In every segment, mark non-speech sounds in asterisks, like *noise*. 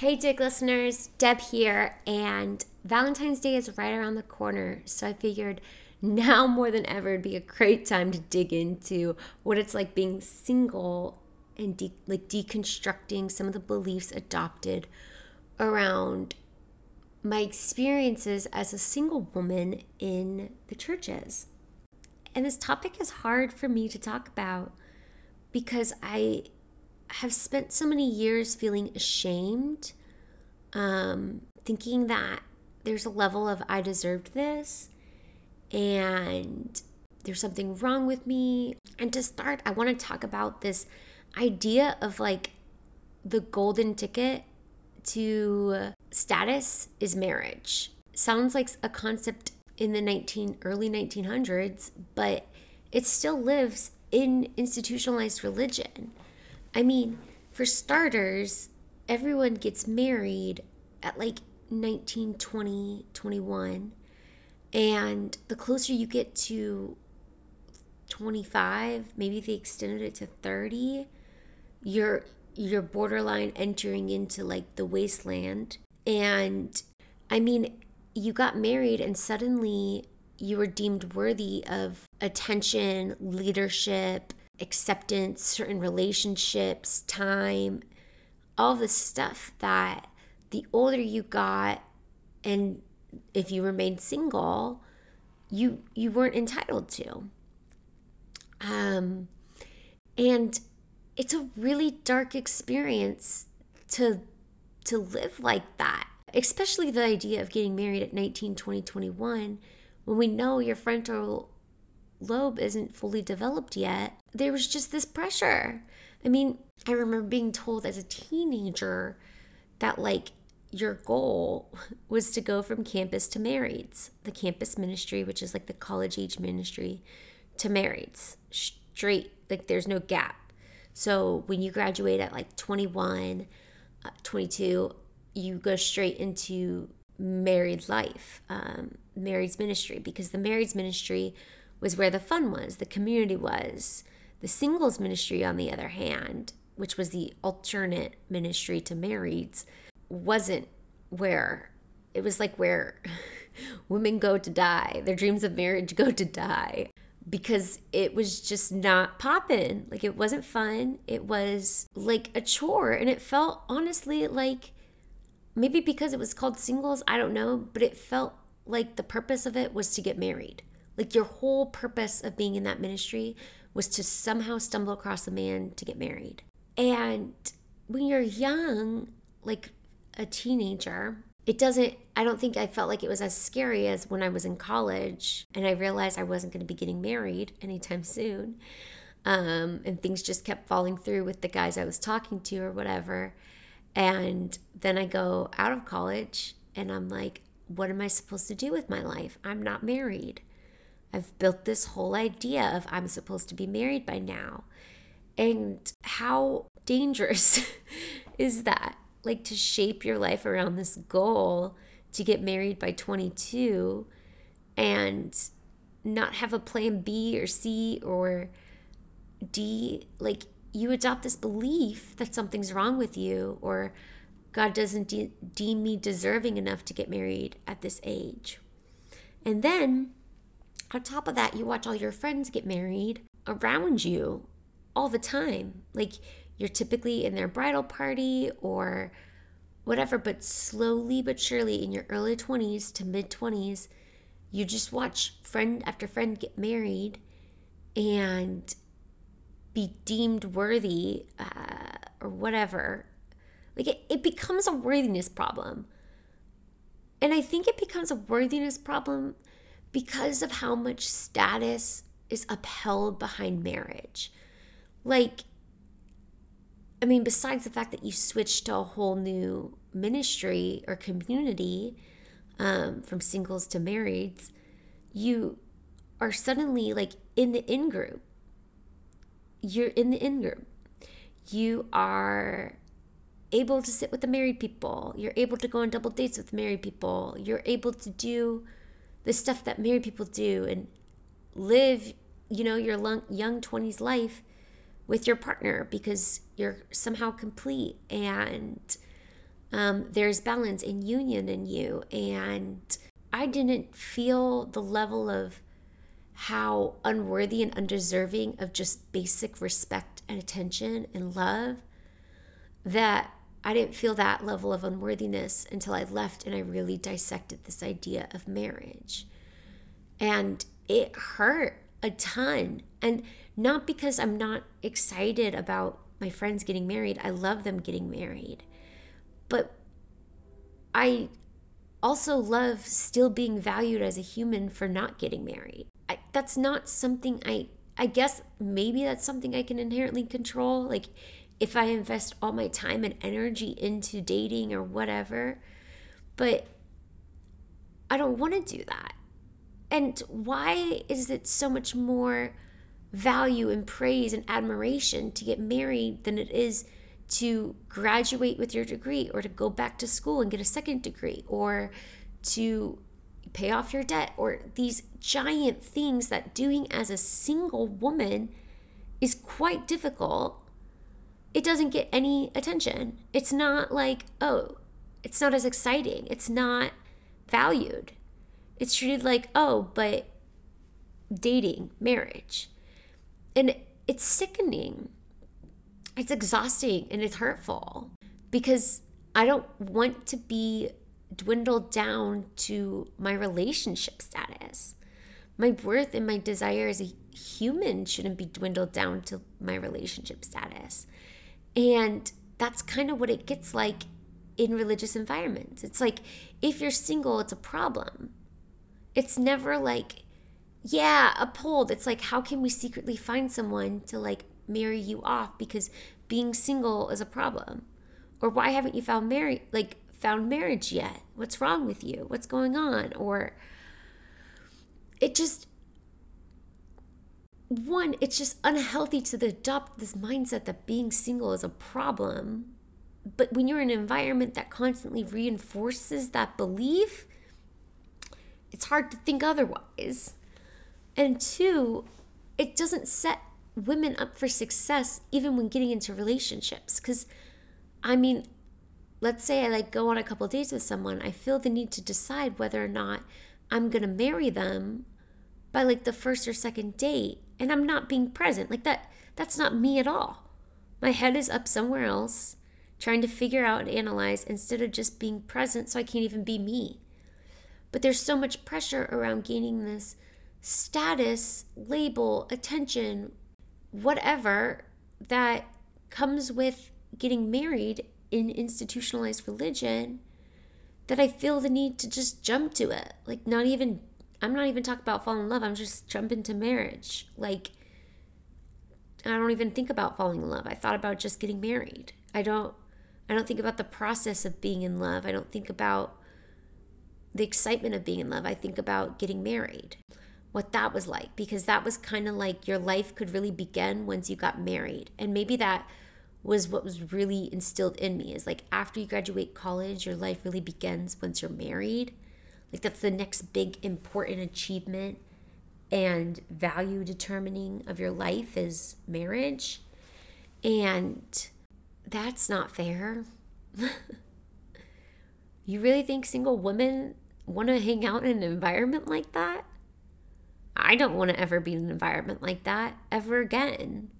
Hey, Dig listeners, Deb here, and Valentine's Day is right around the corner, so I figured now more than ever it'd be a great time to dig into what it's like being single and de- like deconstructing some of the beliefs adopted around my experiences as a single woman in the churches. And this topic is hard for me to talk about because I have spent so many years feeling ashamed, um, thinking that there's a level of I deserved this and there's something wrong with me. And to start, I want to talk about this idea of like the golden ticket to status is marriage. Sounds like a concept in the 19 early 1900s, but it still lives in institutionalized religion. I mean, for starters, everyone gets married at like 19, 20, 21. And the closer you get to 25, maybe they extended it to 30, you're you're borderline entering into like the wasteland. And I mean, you got married and suddenly you were deemed worthy of attention, leadership, acceptance, certain relationships, time, all the stuff that the older you got and if you remained single, you you weren't entitled to. Um and it's a really dark experience to to live like that especially the idea of getting married at 19 20 21 when we know your frontal lobe isn't fully developed yet there was just this pressure. I mean i remember being told as a teenager that like your goal *laughs* was to go from campus to marrieds the campus ministry which is like the college age ministry to marrieds straight like there's no gap. So when you graduate at like 21 uh, 22 you go straight into married life, um, married's ministry, because the married's ministry was where the fun was, the community was. The singles ministry, on the other hand, which was the alternate ministry to marrieds, wasn't where it was like where *laughs* women go to die, their dreams of marriage go to die because it was just not popping. Like it wasn't fun. It was like a chore and it felt honestly like maybe because it was called singles, I don't know, but it felt like the purpose of it was to get married. Like your whole purpose of being in that ministry was to somehow stumble across a man to get married. And when you're young, like a teenager, it doesn't, I don't think I felt like it was as scary as when I was in college and I realized I wasn't going to be getting married anytime soon. Um, and things just kept falling through with the guys I was talking to or whatever. And then I go out of college and I'm like, what am I supposed to do with my life? I'm not married. I've built this whole idea of I'm supposed to be married by now. And how dangerous *laughs* is that? Like to shape your life around this goal to get married by 22 and not have a plan B or C or D. Like you adopt this belief that something's wrong with you or God doesn't de- deem me deserving enough to get married at this age. And then on top of that, you watch all your friends get married around you all the time. Like you're typically in their bridal party or whatever, but slowly but surely in your early 20s to mid 20s, you just watch friend after friend get married and be deemed worthy uh, or whatever. Like it, it becomes a worthiness problem. And I think it becomes a worthiness problem because of how much status is upheld behind marriage. Like, I mean, besides the fact that you switched to a whole new ministry or community um, from singles to marrieds, you are suddenly like in the in group you're in the in group. You are able to sit with the married people. You're able to go on double dates with married people. You're able to do the stuff that married people do and live, you know, your young 20s life with your partner because you're somehow complete and Um, there's balance and union in you. And I didn't feel the level of how unworthy and undeserving of just basic respect and attention and love that I didn't feel that level of unworthiness until I left and I really dissected this idea of marriage. And it hurt a ton. And not because I'm not excited about my friends getting married, I love them getting married. But I also love still being valued as a human for not getting married. I, that's not something I, I guess maybe that's something I can inherently control. Like, if I invest all my time and energy into dating or whatever. But I don't want to do that. And why is it so much more value and praise and admiration to get married than it is to graduate with your degree or to go back to school and get a second degree or to pay off your debt or these giant things that doing as a single woman is quite difficult it doesn't get any attention. It's not like, oh, it's not as exciting. It's not valued. It's treated like, oh, but dating, marriage. And it's sickening. It's exhausting and it's hurtful because I don't want to be dwindled down to my relationship status. My worth and my desire as a human shouldn't be dwindled down to my relationship status. And that's kind of what it gets like in religious environments. It's like if you're single, it's a problem. It's never like, yeah, uphold. It's like, how can we secretly find someone to like marry you off because being single is a problem? Or why haven't you found married like found marriage yet? What's wrong with you? What's going on? Or it just one, it's just unhealthy to adopt this mindset that being single is a problem. But when you're in an environment that constantly reinforces that belief, it's hard to think otherwise. And two, it doesn't set women up for success even when getting into relationships. Because, I mean, let's say I like go on a couple days with someone, I feel the need to decide whether or not I'm going to marry them by like the first or second date and I'm not being present. Like that that's not me at all. My head is up somewhere else trying to figure out and analyze instead of just being present so I can't even be me. But there's so much pressure around gaining this status, label, attention, whatever that comes with getting married in institutionalized religion that I feel the need to just jump to it. Like, not even I'm not even talking about falling in love. I'm just jumping to marriage. Like, I don't even think about falling in love. I thought about just getting married. I don't. I don't think about the process of being in love. I don't think about the excitement of being in love. I think about getting married, what that was like, because that was kind of like your life could really begin once you got married. And maybe that was what was really instilled in me is like after you graduate college, your life really begins once you're married. Like that's the next big important achievement and value determining of your life is marriage. And that's not fair. *laughs* you really think single women want to hang out in an environment like that? I don't want to ever be in an environment like that ever again.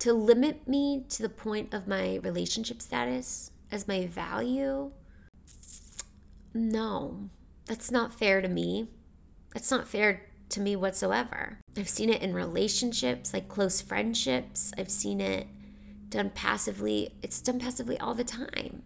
To limit me to the point of my relationship status as my value, no. That's not fair to me. That's not fair to me whatsoever. I've seen it in relationships, like close friendships. I've seen it done passively. It's done passively all the time.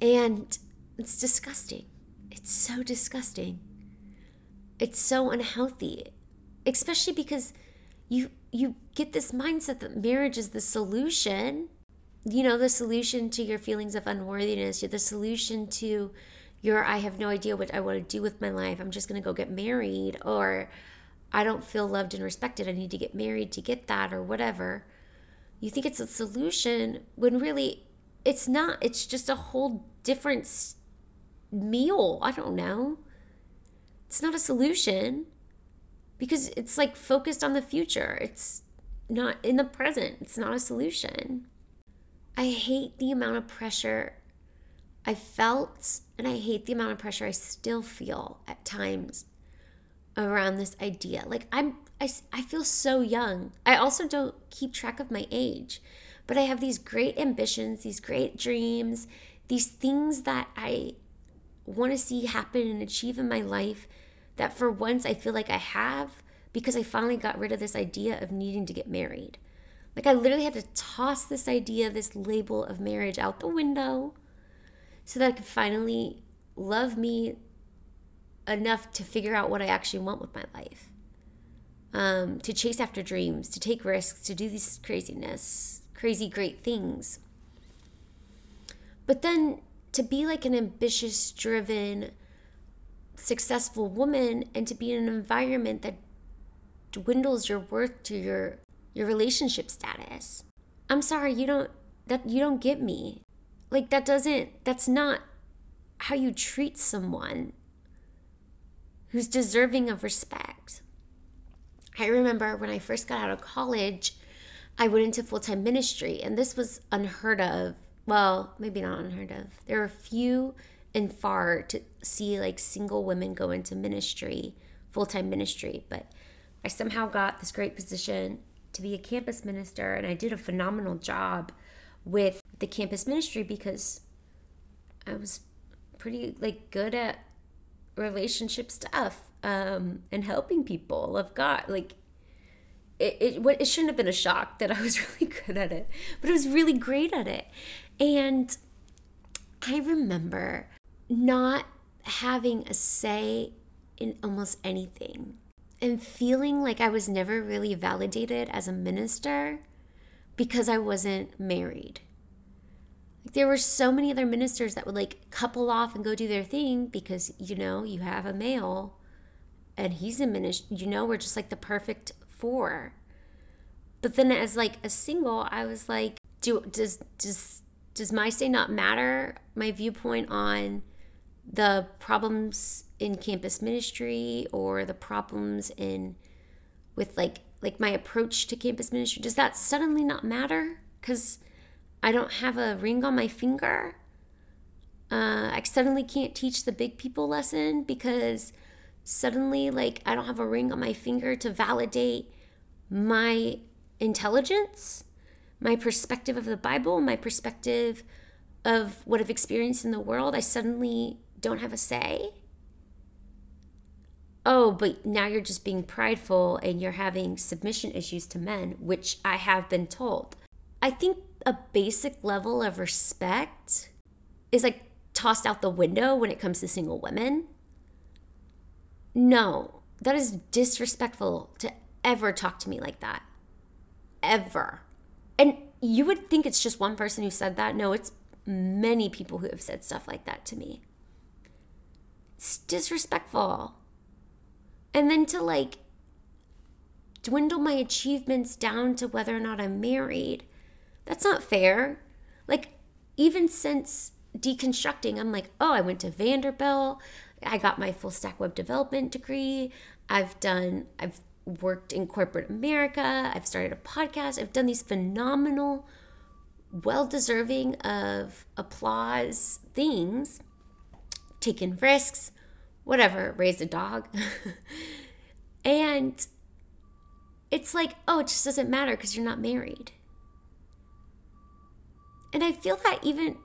And it's disgusting. It's so disgusting. It's so unhealthy, especially because you you get this mindset that marriage is the solution. You know, the solution to your feelings of unworthiness, the solution to you're I have no idea what I want to do with my life. I'm just going to go get married or I don't feel loved and respected. I need to get married to get that or whatever. You think it's a solution when really it's not. It's just a whole different meal. I don't know. It's not a solution because it's like focused on the future. It's not in the present. It's not a solution. I hate the amount of pressure I felt, and I hate the amount of pressure I still feel at times around this idea. Like I'm I, I feel so young. I also don't keep track of my age, but I have these great ambitions, these great dreams, these things that I want to see happen and achieve in my life that for once I feel like I have because I finally got rid of this idea of needing to get married. Like I literally had to toss this idea, this label of marriage out the window so that I could finally love me enough to figure out what I actually want with my life. Um, to chase after dreams, to take risks, to do these craziness, crazy great things. But then to be like an ambitious, driven, successful woman and to be in an environment that dwindles your worth to your your relationship status. I'm sorry, you don't that you don't get me. Like that doesn't that's not how you treat someone who's deserving of respect. I remember when I first got out of college, I went into full time ministry, and this was unheard of. Well, maybe not unheard of. There were few and far to see like single women go into ministry, full time ministry, but I somehow got this great position to be a campus minister, and I did a phenomenal job with the campus ministry because I was pretty like good at relationship stuff um, and helping people of God. Like it, it, it shouldn't have been a shock that I was *laughs* really good at it, but I was really great at it. And I remember not having a say in almost anything and feeling like I was never really validated as a minister because I wasn't married. Like there were so many other ministers that would like couple off and go do their thing because you know you have a male and he's a minister. You know we're just like the perfect four. But then as like a single, I was like, do does does does my say not matter? My viewpoint on the problems in campus ministry or the problems in with like like my approach to campus ministry does that suddenly not matter? Because i don't have a ring on my finger. Uh, i suddenly can't teach the big people lesson because suddenly like i don't have a ring on my finger to validate my intelligence my perspective of the bible my perspective of what i've experienced in the world. I suddenly don't have a say. Oh, but now you're just being prideful and you're having submission issues to men, which I have been told. I think a basic level of respect is like tossed out the window when it comes to single women. No, that is disrespectful to ever talk to me like that. Ever. And you would think it's just one person who said that. No, it's many people who have said stuff like that to me. It's disrespectful. And then to like dwindle my achievements down to whether or not I'm married, that's not fair. Like, even since deconstructing, I'm like, oh, I went to Vanderbilt. I got my full stack web development degree. I've done, I've worked in corporate America. I've started a podcast. I've done these phenomenal, well deserving of applause things taken risks, whatever, raised a dog. *laughs* and it's like, oh, it just doesn't matter because you're not married. And I feel that even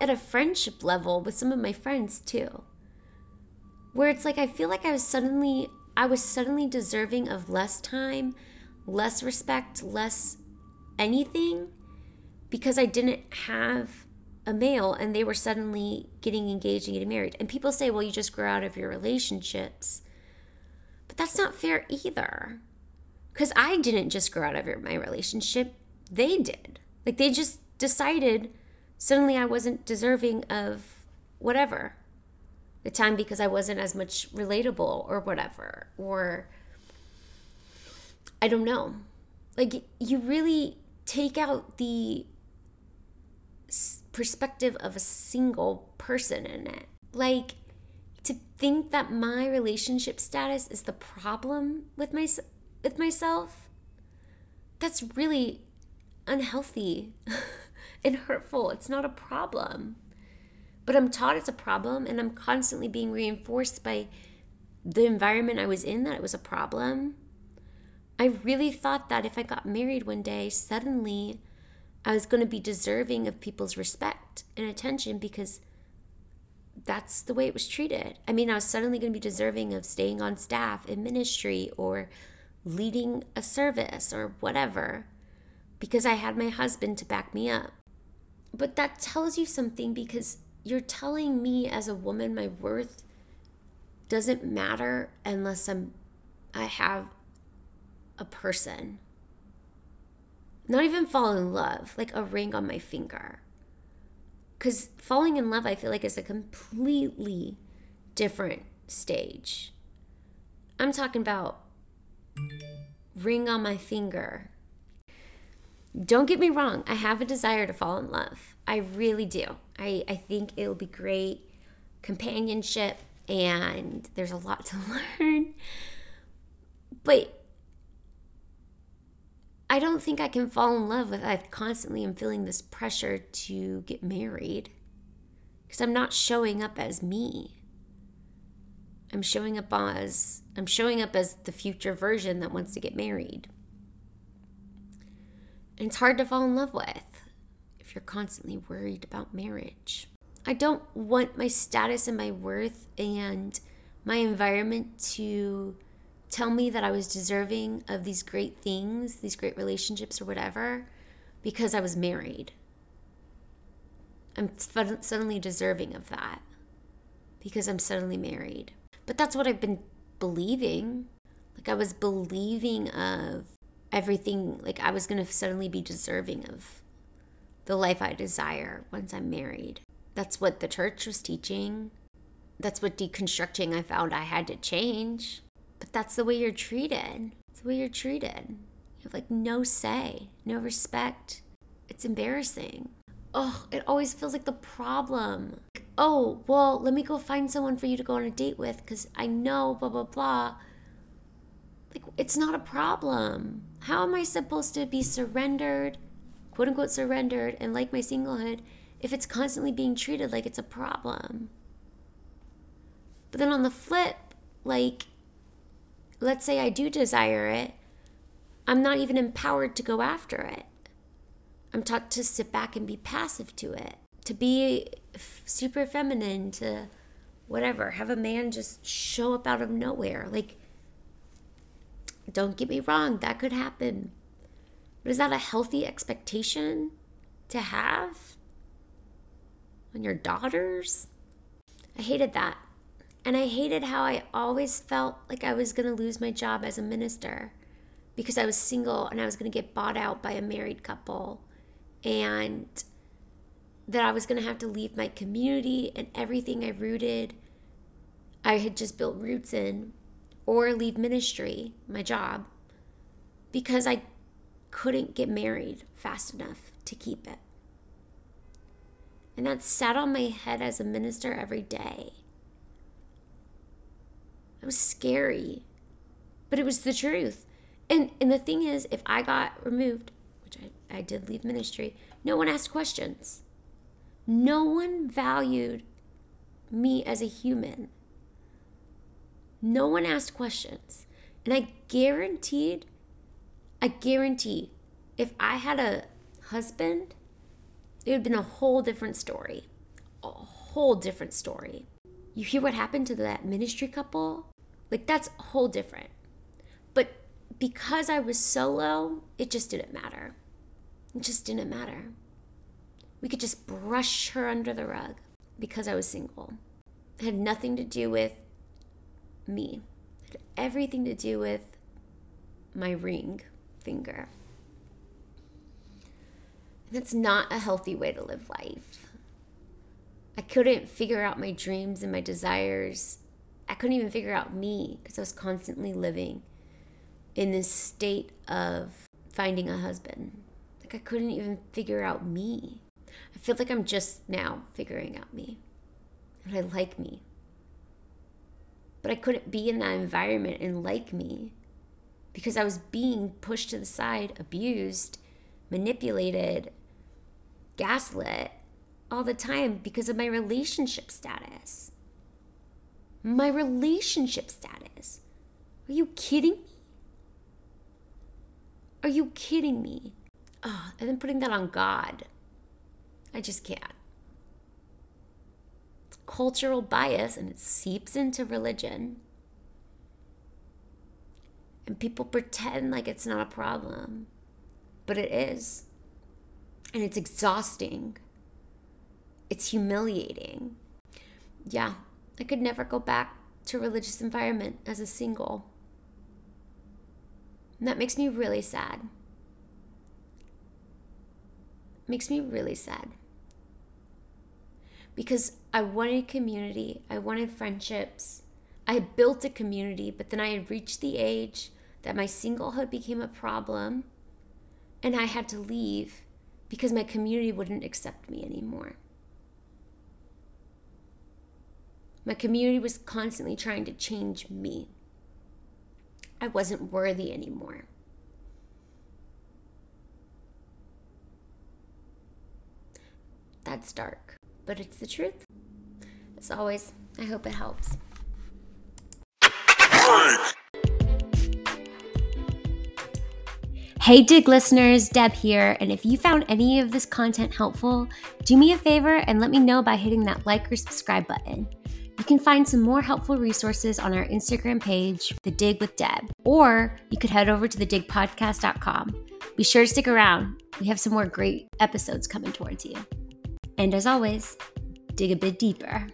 at a friendship level with some of my friends too. Where it's like I feel like I was suddenly I was suddenly deserving of less time, less respect, less anything because I didn't have a male and they were suddenly getting engaged and getting married. And people say, well, you just grow out of your relationships. But that's not fair either. Because I didn't just grow out of my relationship, they did. Like they just decided suddenly I wasn't deserving of whatever the time because I wasn't as much relatable or whatever. Or I don't know. Like you really take out the perspective of a single person in it. Like to think that my relationship status is the problem with my with myself. That's really unhealthy *laughs* and hurtful. It's not a problem. But I'm taught it's a problem, and I'm constantly being reinforced by the environment I was in that it was a problem. I really thought that if I got married one day, suddenly I was going to be deserving of people's respect and attention because that's the way it was treated. I mean, I was suddenly going to be deserving of staying on staff in ministry or leading a service or whatever because I had my husband to back me up. But that tells you something because you're telling me as a woman my worth doesn't matter unless I'm I have a person. Not even fall in love, like a ring on my finger. Cuz falling in love I feel like is a completely different stage. I'm talking about ring on my finger. Don't get me wrong, I have a desire to fall in love. I really do. I, I think it'll be great companionship and there's a lot to *laughs* learn. But I don't think I can fall in love with I constantly am feeling this pressure to get married because I'm not showing up as me. I'm showing up as I'm showing up as the future version that wants to get married. And it's hard to fall in love with if you're constantly worried about marriage. I don't want my status and my worth and my environment to tell me that I was deserving of these great things, these great relationships or whatever, because I was married. I'm suddenly deserving of that because I'm suddenly married. But that's what I've been believing. Like I was believing of everything, like I was going to suddenly be deserving of the life I desire once I'm married. That's what the church was teaching. That's what deconstructing I found I had to change. That's the way you're treated. It's the way you're treated. You have like no say, no respect. It's embarrassing. Oh, it always feels like the problem. Oh, well, let me go find someone for you to go on a date with because I know blah, blah, blah. Like, it's not a problem. How am I supposed to be surrendered, quote unquote surrendered, and like my singlehood if it's constantly being treated like it's a problem? But then on the flip, like, let's say I do desire it, I'm not even empowered to go after it. I'm taught to sit back and be passive to it, to be super feminine, to whatever, have a man just show up out of nowhere. Like, don't get me wrong, that could happen. But is that a healthy expectation to have on your daughters? I hated that. And I hated how I always felt like I was going to lose my job as a minister because I was single and I was going to get bought out by a married couple and that I was going to have to leave my community and everything I rooted I had just built roots in or leave ministry, my job, because I couldn't get married fast enough to keep it. And that sat on my head as a minister every day. It was scary, but it was the truth. And and the thing is, if I got removed, which I, I did leave ministry, no one asked questions. No one valued me as a human. No one asked questions. And I guaranteed, I guarantee, if I had a husband, it would have been a whole different story. A whole different story. You hear what happened to that ministry couple? Like, that's a whole different. But because I was solo, it just didn't matter. It just didn't matter. We could just brush her under the rug because I was single. It had nothing to do with me, it had everything to do with my ring finger. That's not a healthy way to live life. I couldn't figure out my dreams and my desires. I couldn't even figure out me because I was constantly living in this state of finding a husband. Like I couldn't even figure out me. I feel like I'm just now figuring out me. And I like me. But I couldn't be in that environment and like me because I was being pushed to the side, abused, manipulated, gaslit all the time because of my relationship status. My relationship status. Are you kidding me? Are you kidding me? Oh, and then putting that on God. I just can't. It's cultural bias and it seeps into religion. And people pretend like it's not a problem, but it is. And it's exhausting. It's humiliating. Yeah, I could never go back to religious environment as a single. And that makes me really sad. Makes me really sad. Because I wanted community, I wanted friendships. I had built a community, but then I had reached the age that my singlehood became a problem and I had to leave because my community wouldn't accept me anymore. My community was constantly trying to change me. I wasn't worthy anymore. That's dark, but it's the truth. As always, I hope it helps. Hey, Dig listeners, Deb here. And if you found any of this content helpful, do me a favor and let me know by hitting that like or subscribe button. You can find some more helpful resources on our Instagram page, The Dig with Deb, or you could head over to thedigpodcast.com. Be sure to stick around. We have some more great episodes coming towards you. And as always, dig a bit deeper.